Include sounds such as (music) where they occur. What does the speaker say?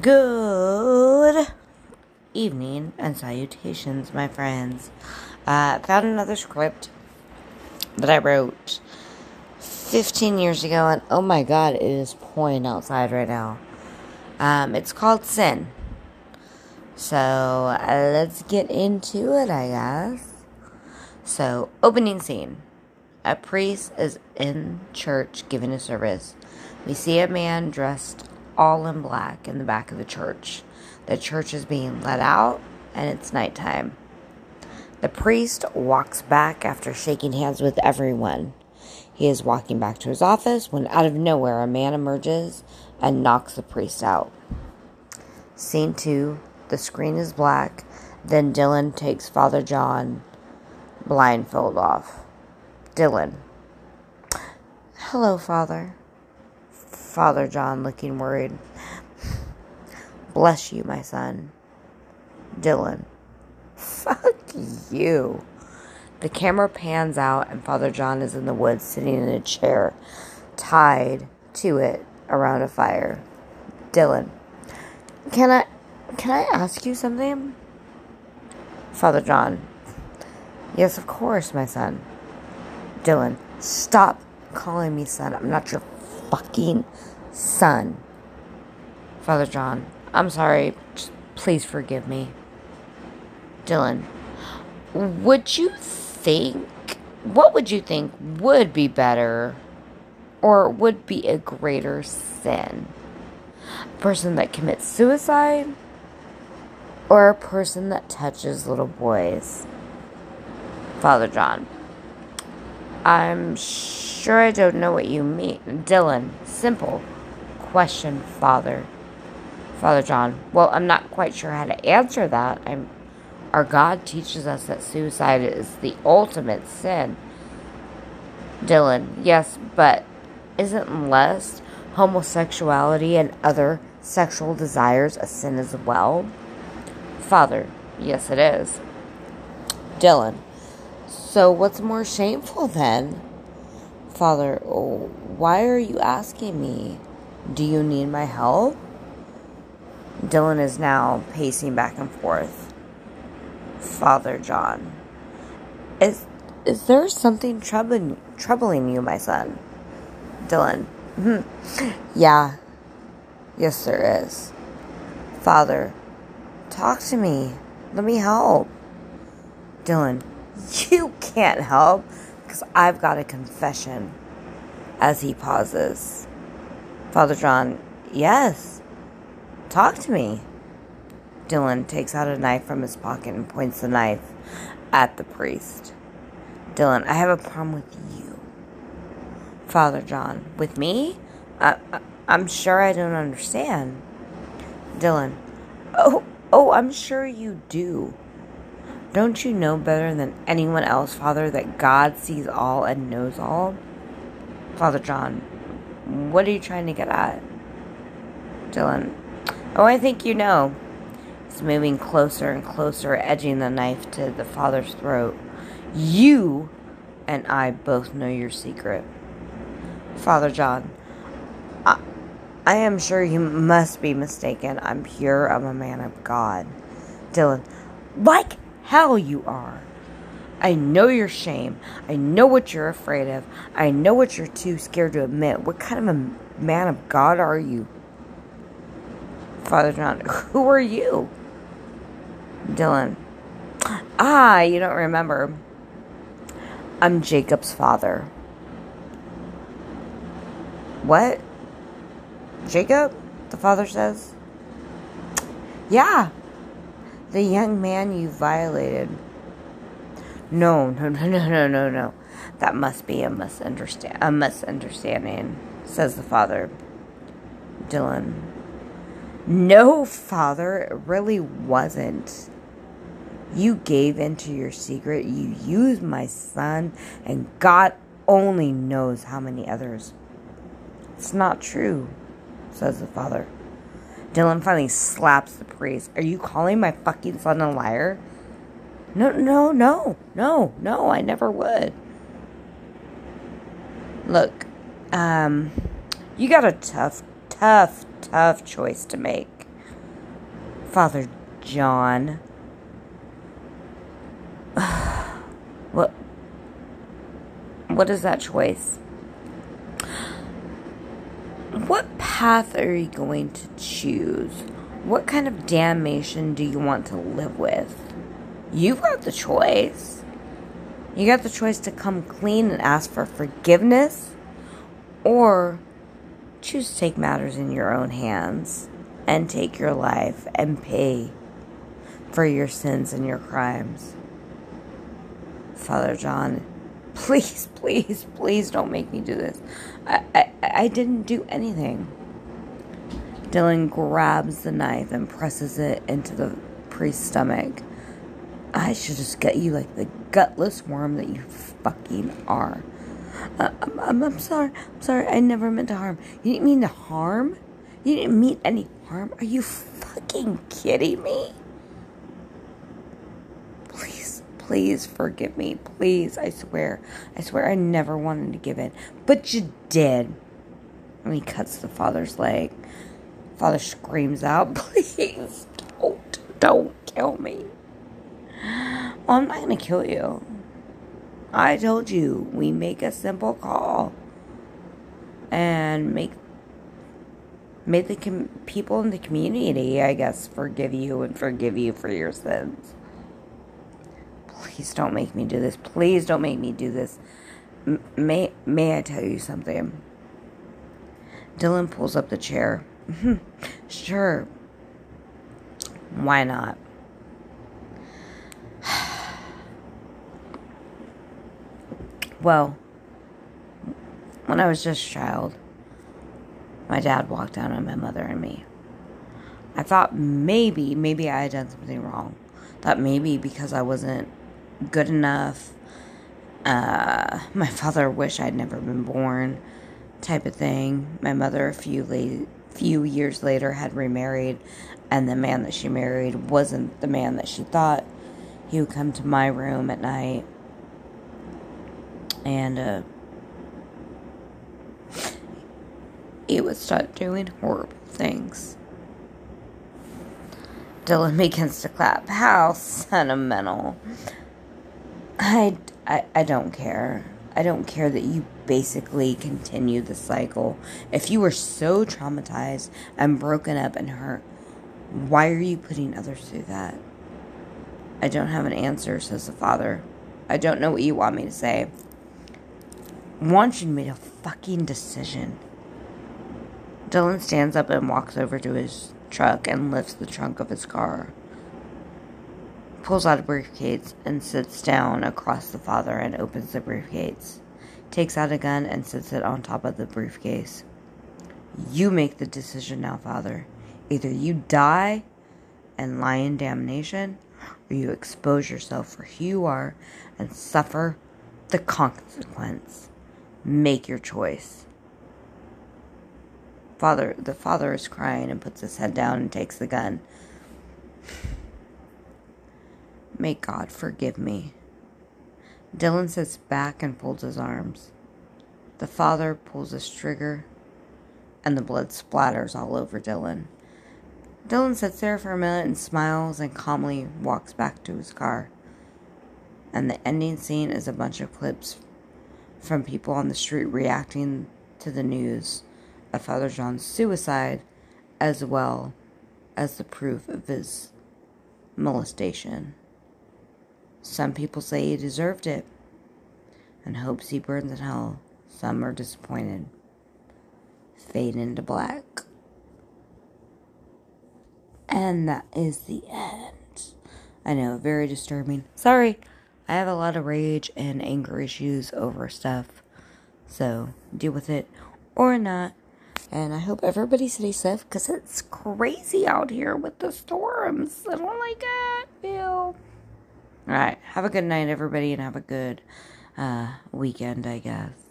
Good evening and salutations, my friends. Uh, found another script that I wrote 15 years ago, and oh my god, it is pouring outside right now. Um, it's called Sin. So uh, let's get into it, I guess. So, opening scene. A priest is in church giving a service. We see a man dressed all in black in the back of the church. The church is being let out, and it's nighttime. The priest walks back after shaking hands with everyone. He is walking back to his office when, out of nowhere, a man emerges and knocks the priest out. Scene two the screen is black. Then Dylan takes Father John blindfold off. Dylan. Hello, Father. Father John looking worried. Bless you, my son. Dylan. Fuck you. The camera pans out, and Father John is in the woods sitting in a chair, tied to it around a fire. Dylan. Can I can I ask you something? Father John. Yes, of course, my son. Dylan. Stop calling me son. I'm not your fucking son. Father John, I'm sorry. Just please forgive me. Dylan, would you think, what would you think would be better or would be a greater sin? A person that commits suicide or a person that touches little boys? Father John, I'm sure I don't know what you mean. Dylan, simple question, Father. Father John, well, I'm not quite sure how to answer that. I'm, our God teaches us that suicide is the ultimate sin. Dylan, yes, but isn't lust, homosexuality, and other sexual desires a sin as well? Father, yes, it is. Dylan, so, what's more shameful then? Father, oh, why are you asking me? Do you need my help? Dylan is now pacing back and forth. Father John, is is there something troubling troubling you, my son? Dylan, hmm. yeah, yes, there is. Father, talk to me. Let me help. Dylan, you can't help because I've got a confession. As he pauses, Father John, yes, talk to me. Dylan takes out a knife from his pocket and points the knife at the priest. Dylan, I have a problem with you. Father John, with me? I, I, I'm sure I don't understand. Dylan, oh, oh, I'm sure you do. Don't you know better than anyone else, Father, that God sees all and knows all? Father John, what are you trying to get at? Dylan, oh, I think you know. He's moving closer and closer, edging the knife to the father's throat. You and I both know your secret. Father John, I, I am sure you must be mistaken. I'm pure. I'm a man of God. Dylan, like hell you are. I know your shame. I know what you're afraid of. I know what you're too scared to admit. What kind of a man of God are you? Father John, (laughs) who are you? Dylan, ah, you don't remember. I'm Jacob's father. What? Jacob? The father says. Yeah, the young man you violated. No, no, no, no, no, no, no. That must be a misunderstand a misunderstanding, says the father. Dylan. No, father, it really wasn't. You gave into your secret. You used my son, and God only knows how many others. It's not true, says the father. Dylan finally slaps the priest. Are you calling my fucking son a liar? No, no, no, no, no, I never would. Look, um, you got a tough, tough, tough choice to make. Father John. (sighs) what what is that choice? What path are you going to choose? What kind of damnation do you want to live with? You've got the choice. You got the choice to come clean and ask for forgiveness or choose to take matters in your own hands and take your life and pay for your sins and your crimes. Father John, please, (laughs) please, please don't make me do this. I, I, I didn't do anything. Dylan grabs the knife and presses it into the priest's stomach. I should just get you like the gutless worm that you fucking are. Uh, I'm, I'm, I'm sorry. I'm sorry. I never meant to harm. You didn't mean to harm? You didn't mean any harm? Are you fucking kidding me? Please, forgive me. Please, I swear. I swear I never wanted to give in. But you did. And he cuts the father's leg. Father screams out, (laughs) Please don't, don't kill me. Well, I'm not going to kill you. I told you we make a simple call and make make the com- people in the community, I guess, forgive you and forgive you for your sins. Please don't make me do this. Please don't make me do this. M- may may I tell you something? Dylan pulls up the chair. (laughs) sure. Why not? (sighs) well, when I was just a child, my dad walked down on my mother and me. I thought maybe, maybe I had done something wrong. Thought maybe because I wasn't good enough. Uh, my father wished I'd never been born type of thing. My mother, a few late, few years later, had remarried, and the man that she married wasn't the man that she thought. He would come to my room at night, and uh, he would start doing horrible things. Dylan begins to clap. How sentimental. I, I, I don't care. I don't care that you basically continue the cycle. If you were so traumatized and broken up and hurt, why are you putting others through that? I don't have an answer, says the father. I don't know what you want me to say. You made a fucking decision. Dylan stands up and walks over to his truck and lifts the trunk of his car. Pulls out a briefcase and sits down across the father and opens the briefcase takes out a gun and sets it on top of the briefcase. You make the decision now, Father. Either you die and lie in damnation, or you expose yourself for who you are and suffer the consequence. Make your choice. Father, the father is crying and puts his head down and takes the gun. May God forgive me. Dylan sits back and folds his arms. The father pulls his trigger, and the blood splatters all over Dylan. Dylan sits there for a minute and smiles and calmly walks back to his car. And the ending scene is a bunch of clips from people on the street reacting to the news of Father John's suicide, as well as the proof of his molestation. Some people say he deserved it and hopes he burns in hell. Some are disappointed. Fade into black. And that is the end. I know, very disturbing. Sorry, I have a lot of rage and anger issues over stuff. So, deal with it or not. And I hope everybody stays safe because it's crazy out here with the storms. I don't like it. Ew. All right. Have a good night, everybody, and have a good uh, weekend, I guess.